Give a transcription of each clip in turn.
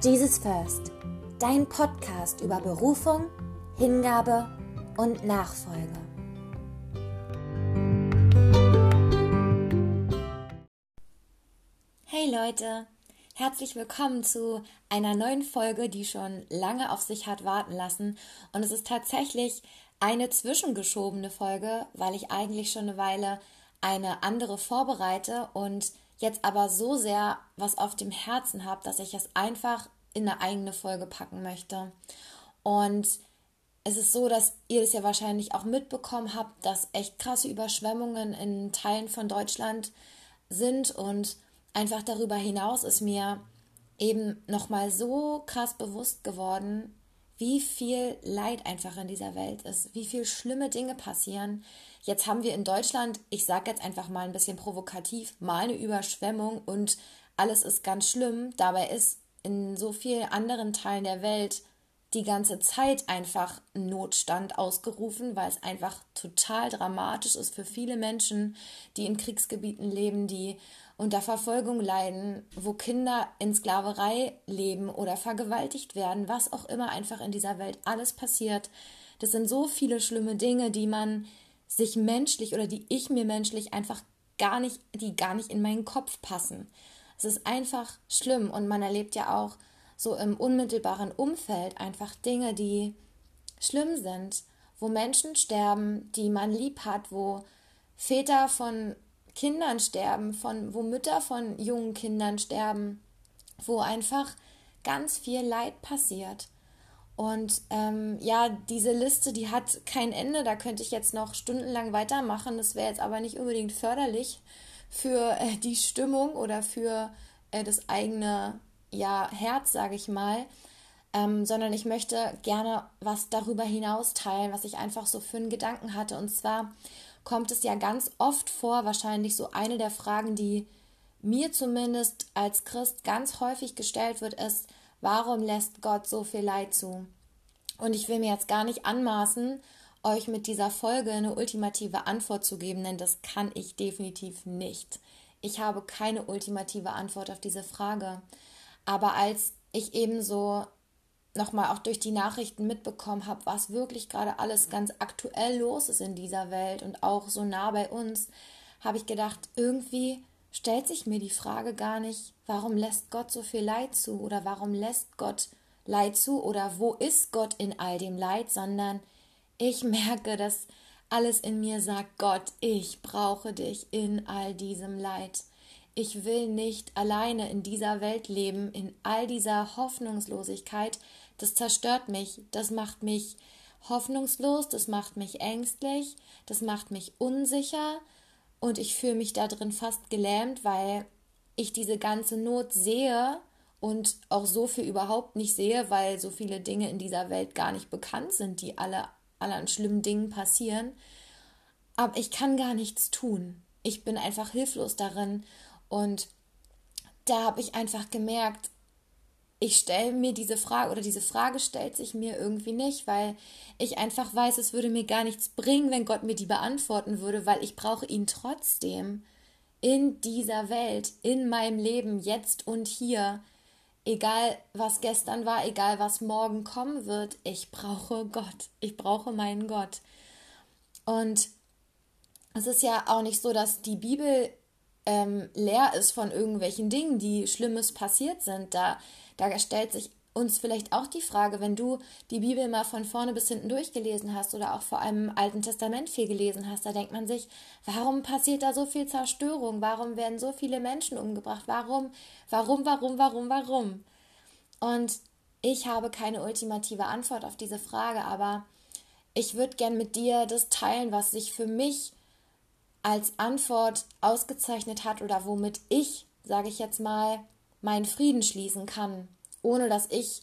Jesus First, dein Podcast über Berufung, Hingabe und Nachfolge. Hey Leute, herzlich willkommen zu einer neuen Folge, die schon lange auf sich hat warten lassen. Und es ist tatsächlich eine zwischengeschobene Folge, weil ich eigentlich schon eine Weile eine andere vorbereite und jetzt aber so sehr was auf dem Herzen habe, dass ich es einfach in eine eigene Folge packen möchte. Und es ist so, dass ihr es ja wahrscheinlich auch mitbekommen habt, dass echt krasse Überschwemmungen in Teilen von Deutschland sind und einfach darüber hinaus ist mir eben nochmal so krass bewusst geworden, wie viel Leid einfach in dieser Welt ist, wie viel schlimme Dinge passieren. Jetzt haben wir in Deutschland, ich sage jetzt einfach mal ein bisschen provokativ, mal eine Überschwemmung und alles ist ganz schlimm. Dabei ist in so vielen anderen Teilen der Welt die ganze Zeit einfach Notstand ausgerufen, weil es einfach total dramatisch ist für viele Menschen, die in Kriegsgebieten leben, die unter Verfolgung leiden, wo Kinder in Sklaverei leben oder vergewaltigt werden, was auch immer einfach in dieser Welt alles passiert. Das sind so viele schlimme Dinge, die man sich menschlich oder die ich mir menschlich einfach gar nicht, die gar nicht in meinen Kopf passen. Es ist einfach schlimm und man erlebt ja auch so im unmittelbaren Umfeld einfach Dinge, die schlimm sind, wo Menschen sterben, die man lieb hat, wo Väter von Kindern sterben, von, wo Mütter von jungen Kindern sterben, wo einfach ganz viel Leid passiert. Und ähm, ja, diese Liste, die hat kein Ende. Da könnte ich jetzt noch stundenlang weitermachen. Das wäre jetzt aber nicht unbedingt förderlich für äh, die Stimmung oder für äh, das eigene ja, Herz, sage ich mal. Ähm, sondern ich möchte gerne was darüber hinaus teilen, was ich einfach so für einen Gedanken hatte. Und zwar kommt es ja ganz oft vor, wahrscheinlich so eine der Fragen, die mir zumindest als Christ ganz häufig gestellt wird, ist, warum lässt Gott so viel Leid zu? Und ich will mir jetzt gar nicht anmaßen, euch mit dieser Folge eine ultimative Antwort zu geben, denn das kann ich definitiv nicht. Ich habe keine ultimative Antwort auf diese Frage. Aber als ich eben so nochmal auch durch die Nachrichten mitbekommen habe, was wirklich gerade alles ganz aktuell los ist in dieser Welt und auch so nah bei uns, habe ich gedacht, irgendwie stellt sich mir die Frage gar nicht, warum lässt Gott so viel Leid zu oder warum lässt Gott Leid zu oder wo ist Gott in all dem Leid, sondern ich merke, dass alles in mir sagt, Gott, ich brauche dich in all diesem Leid. Ich will nicht alleine in dieser Welt leben, in all dieser Hoffnungslosigkeit, das zerstört mich, das macht mich hoffnungslos, das macht mich ängstlich, das macht mich unsicher und ich fühle mich da drin fast gelähmt, weil ich diese ganze Not sehe und auch so viel überhaupt nicht sehe, weil so viele Dinge in dieser Welt gar nicht bekannt sind, die alle, alle an schlimmen Dingen passieren. Aber ich kann gar nichts tun. Ich bin einfach hilflos darin und da habe ich einfach gemerkt, ich stelle mir diese Frage oder diese Frage stellt sich mir irgendwie nicht, weil ich einfach weiß, es würde mir gar nichts bringen, wenn Gott mir die beantworten würde, weil ich brauche ihn trotzdem in dieser Welt, in meinem Leben, jetzt und hier. Egal was gestern war, egal was morgen kommen wird, ich brauche Gott. Ich brauche meinen Gott. Und es ist ja auch nicht so, dass die Bibel ähm, leer ist von irgendwelchen Dingen, die Schlimmes passiert sind. Da da stellt sich uns vielleicht auch die Frage, wenn du die Bibel mal von vorne bis hinten durchgelesen hast oder auch vor allem im Alten Testament viel gelesen hast, da denkt man sich, warum passiert da so viel Zerstörung? Warum werden so viele Menschen umgebracht? Warum, warum, warum, warum, warum? Und ich habe keine ultimative Antwort auf diese Frage, aber ich würde gern mit dir das teilen, was sich für mich als Antwort ausgezeichnet hat oder womit ich, sage ich jetzt mal, meinen Frieden schließen kann, ohne dass ich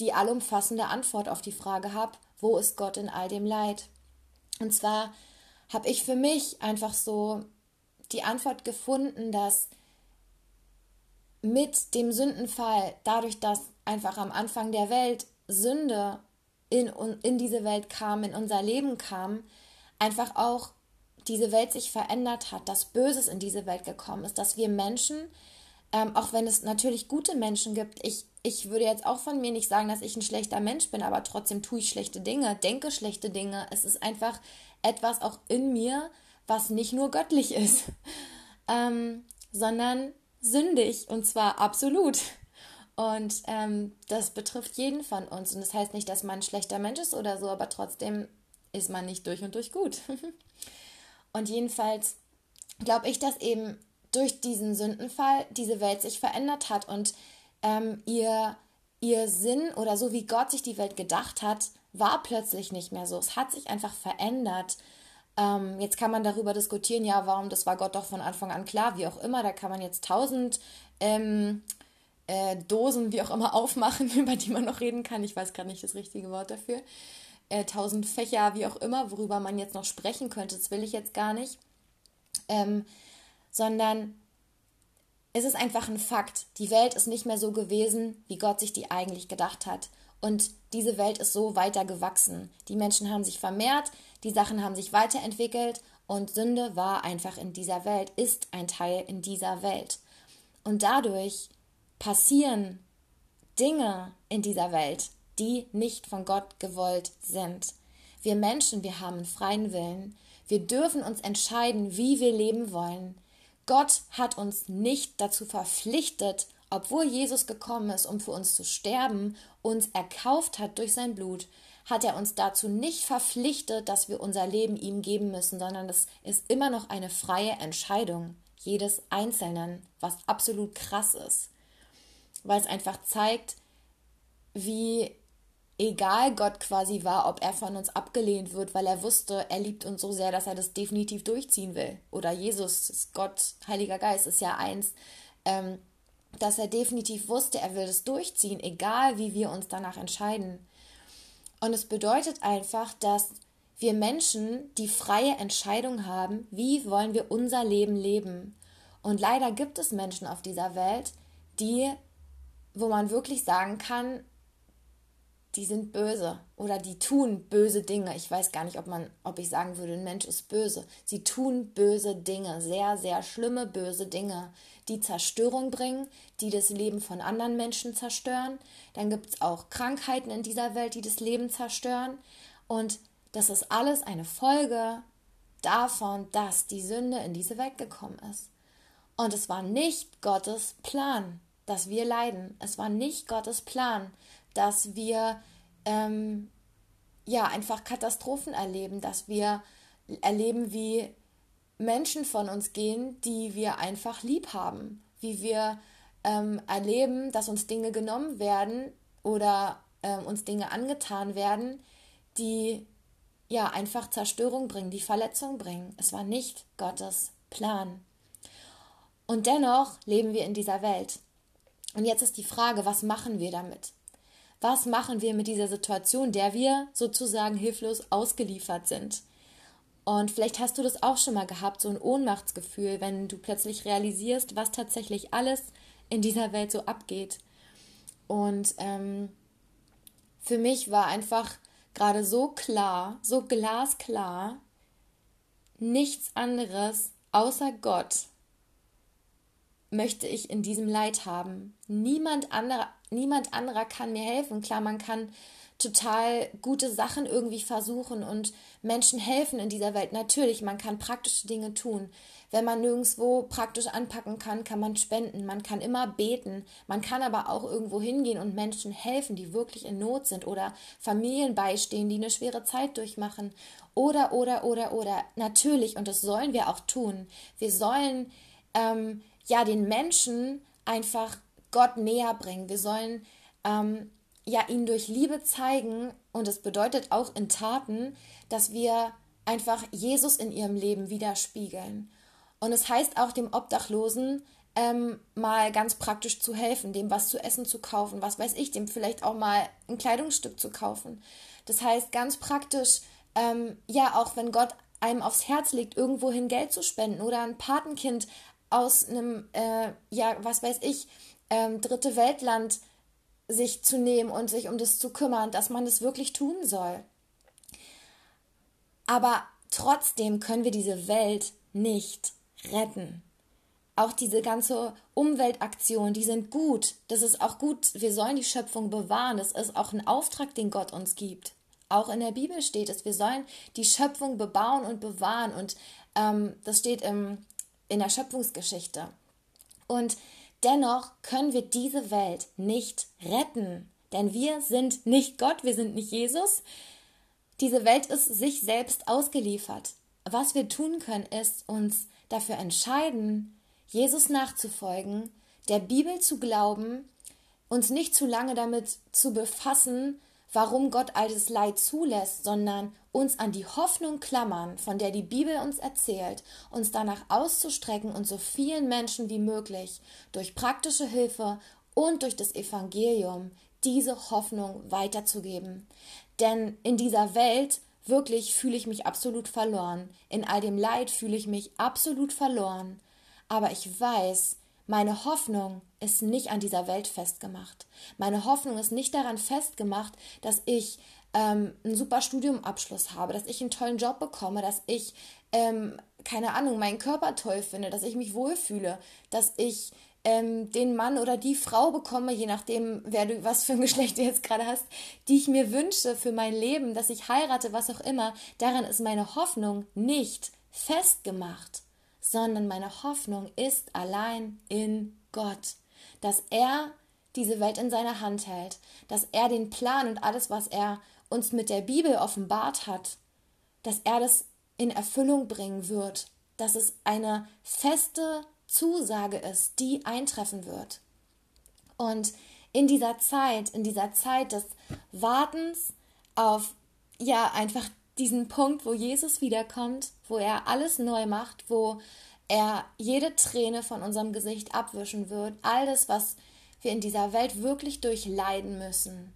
die allumfassende Antwort auf die Frage habe, wo ist Gott in all dem Leid? Und zwar habe ich für mich einfach so die Antwort gefunden, dass mit dem Sündenfall, dadurch, dass einfach am Anfang der Welt Sünde in, in diese Welt kam, in unser Leben kam, einfach auch diese Welt sich verändert hat, dass Böses in diese Welt gekommen ist, dass wir Menschen ähm, auch wenn es natürlich gute Menschen gibt, ich ich würde jetzt auch von mir nicht sagen, dass ich ein schlechter Mensch bin, aber trotzdem tue ich schlechte Dinge, denke schlechte Dinge. Es ist einfach etwas auch in mir, was nicht nur göttlich ist, ähm, sondern sündig und zwar absolut. Und ähm, das betrifft jeden von uns. Und das heißt nicht, dass man ein schlechter Mensch ist oder so, aber trotzdem ist man nicht durch und durch gut. und jedenfalls glaube ich, dass eben durch diesen Sündenfall diese Welt sich verändert hat und ähm, ihr, ihr Sinn oder so wie Gott sich die Welt gedacht hat, war plötzlich nicht mehr so. Es hat sich einfach verändert. Ähm, jetzt kann man darüber diskutieren, ja, warum, das war Gott doch von Anfang an klar, wie auch immer. Da kann man jetzt tausend ähm, äh, Dosen, wie auch immer, aufmachen, über die man noch reden kann. Ich weiß gerade nicht das richtige Wort dafür. Äh, tausend Fächer, wie auch immer, worüber man jetzt noch sprechen könnte. Das will ich jetzt gar nicht. Ähm, sondern es ist einfach ein Fakt. Die Welt ist nicht mehr so gewesen, wie Gott sich die eigentlich gedacht hat. Und diese Welt ist so weiter gewachsen. Die Menschen haben sich vermehrt, die Sachen haben sich weiterentwickelt und Sünde war einfach in dieser Welt, ist ein Teil in dieser Welt. Und dadurch passieren Dinge in dieser Welt, die nicht von Gott gewollt sind. Wir Menschen, wir haben einen freien Willen. Wir dürfen uns entscheiden, wie wir leben wollen. Gott hat uns nicht dazu verpflichtet, obwohl Jesus gekommen ist, um für uns zu sterben, uns erkauft hat durch sein Blut, hat er uns dazu nicht verpflichtet, dass wir unser Leben ihm geben müssen, sondern es ist immer noch eine freie Entscheidung jedes Einzelnen, was absolut krass ist, weil es einfach zeigt, wie egal Gott quasi war, ob er von uns abgelehnt wird, weil er wusste, er liebt uns so sehr, dass er das definitiv durchziehen will. Oder Jesus, Gott, Heiliger Geist ist ja eins, ähm, dass er definitiv wusste, er will das durchziehen, egal wie wir uns danach entscheiden. Und es bedeutet einfach, dass wir Menschen die freie Entscheidung haben, wie wollen wir unser Leben leben. Und leider gibt es Menschen auf dieser Welt, die, wo man wirklich sagen kann, die sind böse oder die tun böse Dinge. Ich weiß gar nicht, ob man, ob ich sagen würde, ein Mensch ist böse. Sie tun böse Dinge, sehr, sehr schlimme böse Dinge, die Zerstörung bringen, die das Leben von anderen Menschen zerstören. Dann gibt es auch Krankheiten in dieser Welt, die das Leben zerstören. Und das ist alles eine Folge davon, dass die Sünde in diese Welt gekommen ist. Und es war nicht Gottes Plan, dass wir leiden. Es war nicht Gottes Plan, dass wir ähm, ja einfach Katastrophen erleben, dass wir erleben, wie Menschen von uns gehen, die wir einfach lieb haben, wie wir ähm, erleben, dass uns Dinge genommen werden oder ähm, uns Dinge angetan werden, die ja einfach Zerstörung bringen, die Verletzung bringen. Es war nicht Gottes Plan. Und dennoch leben wir in dieser Welt. Und jetzt ist die Frage, was machen wir damit? Was machen wir mit dieser Situation, der wir sozusagen hilflos ausgeliefert sind? Und vielleicht hast du das auch schon mal gehabt, so ein Ohnmachtsgefühl, wenn du plötzlich realisierst, was tatsächlich alles in dieser Welt so abgeht. Und ähm, für mich war einfach gerade so klar, so glasklar, nichts anderes außer Gott möchte ich in diesem Leid haben. Niemand anderer, niemand anderer kann mir helfen. Klar, man kann total gute Sachen irgendwie versuchen und Menschen helfen in dieser Welt. Natürlich, man kann praktische Dinge tun. Wenn man nirgendwo praktisch anpacken kann, kann man spenden. Man kann immer beten. Man kann aber auch irgendwo hingehen und Menschen helfen, die wirklich in Not sind oder Familien beistehen, die eine schwere Zeit durchmachen. Oder, oder, oder, oder. Natürlich, und das sollen wir auch tun. Wir sollen ähm, ja den Menschen einfach Gott näher bringen. Wir sollen ähm, ja ihnen durch Liebe zeigen und es bedeutet auch in Taten, dass wir einfach Jesus in ihrem Leben widerspiegeln. Und es heißt auch dem Obdachlosen ähm, mal ganz praktisch zu helfen, dem was zu essen zu kaufen, was weiß ich, dem vielleicht auch mal ein Kleidungsstück zu kaufen. Das heißt ganz praktisch, ähm, ja, auch wenn Gott einem aufs Herz legt, irgendwohin Geld zu spenden oder ein Patenkind aus einem, äh, ja, was weiß ich, ähm, dritte Weltland sich zu nehmen und sich um das zu kümmern, dass man das wirklich tun soll. Aber trotzdem können wir diese Welt nicht retten. auch diese ganze Umweltaktion, die sind gut. Das ist auch gut. Wir sollen die Schöpfung bewahren. Das ist auch ein Auftrag, den Gott uns gibt. Auch in der Bibel steht es, wir sollen die Schöpfung bebauen und bewahren. Und ähm, das steht im, in der Schöpfungsgeschichte. Und dennoch können wir diese Welt nicht retten. Denn wir sind nicht Gott, wir sind nicht Jesus. Diese Welt ist sich selbst ausgeliefert. Was wir tun können, ist uns dafür entscheiden, Jesus nachzufolgen, der Bibel zu glauben, uns nicht zu lange damit zu befassen, warum Gott all das Leid zulässt, sondern uns an die Hoffnung klammern, von der die Bibel uns erzählt, uns danach auszustrecken und so vielen Menschen wie möglich durch praktische Hilfe und durch das Evangelium diese Hoffnung weiterzugeben. Denn in dieser Welt wirklich fühle ich mich absolut verloren. In all dem Leid fühle ich mich absolut verloren. Aber ich weiß, meine Hoffnung ist nicht an dieser Welt festgemacht. Meine Hoffnung ist nicht daran festgemacht, dass ich ähm, einen super Studiumabschluss habe, dass ich einen tollen Job bekomme, dass ich, ähm, keine Ahnung, meinen Körper toll finde, dass ich mich wohlfühle, dass ich ähm, den Mann oder die Frau bekomme, je nachdem, wer du, was für ein Geschlecht du jetzt gerade hast, die ich mir wünsche für mein Leben, dass ich heirate, was auch immer. Daran ist meine Hoffnung nicht festgemacht sondern meine Hoffnung ist allein in Gott, dass er diese Welt in seiner Hand hält, dass er den Plan und alles, was er uns mit der Bibel offenbart hat, dass er das in Erfüllung bringen wird, dass es eine feste Zusage ist, die eintreffen wird. Und in dieser Zeit, in dieser Zeit des Wartens auf ja einfach diesen Punkt, wo Jesus wiederkommt, wo er alles neu macht, wo er jede Träne von unserem Gesicht abwischen wird, all das, was wir in dieser Welt wirklich durchleiden müssen.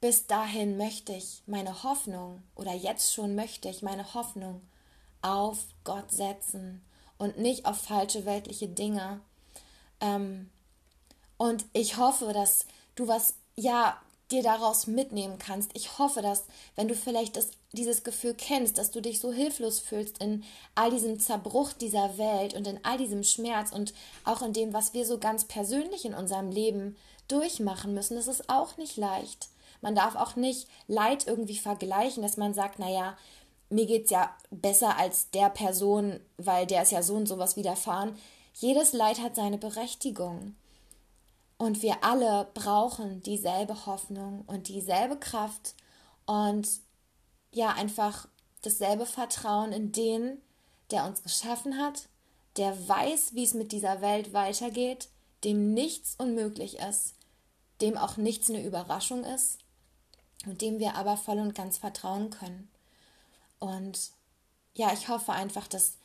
Bis dahin möchte ich meine Hoffnung, oder jetzt schon möchte ich meine Hoffnung auf Gott setzen und nicht auf falsche weltliche Dinge. Ähm, und ich hoffe, dass du was, ja, dir daraus mitnehmen kannst. Ich hoffe, dass, wenn du vielleicht das, dieses Gefühl kennst, dass du dich so hilflos fühlst in all diesem Zerbruch dieser Welt und in all diesem Schmerz und auch in dem, was wir so ganz persönlich in unserem Leben durchmachen müssen, das ist auch nicht leicht. Man darf auch nicht Leid irgendwie vergleichen, dass man sagt, naja, mir geht's ja besser als der Person, weil der ist ja so und sowas widerfahren. Jedes Leid hat seine Berechtigung. Und wir alle brauchen dieselbe Hoffnung und dieselbe Kraft und ja, einfach dasselbe Vertrauen in den, der uns geschaffen hat, der weiß, wie es mit dieser Welt weitergeht, dem nichts unmöglich ist, dem auch nichts eine Überraschung ist und dem wir aber voll und ganz vertrauen können. Und ja, ich hoffe einfach, dass,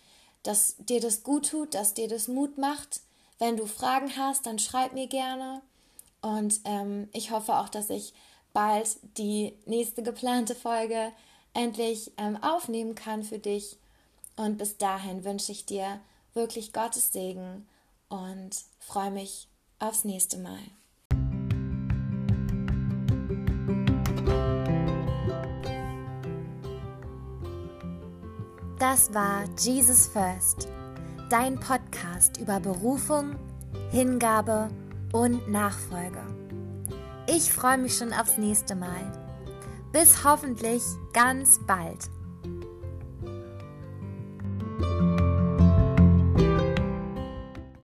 dass dir das gut tut, dass dir das Mut macht, wenn du Fragen hast, dann schreib mir gerne. Und ähm, ich hoffe auch, dass ich bald die nächste geplante Folge endlich ähm, aufnehmen kann für dich. Und bis dahin wünsche ich dir wirklich Gottes Segen und freue mich aufs nächste Mal. Das war Jesus First dein Podcast über Berufung, Hingabe und Nachfolge. Ich freue mich schon aufs nächste Mal. Bis hoffentlich ganz bald.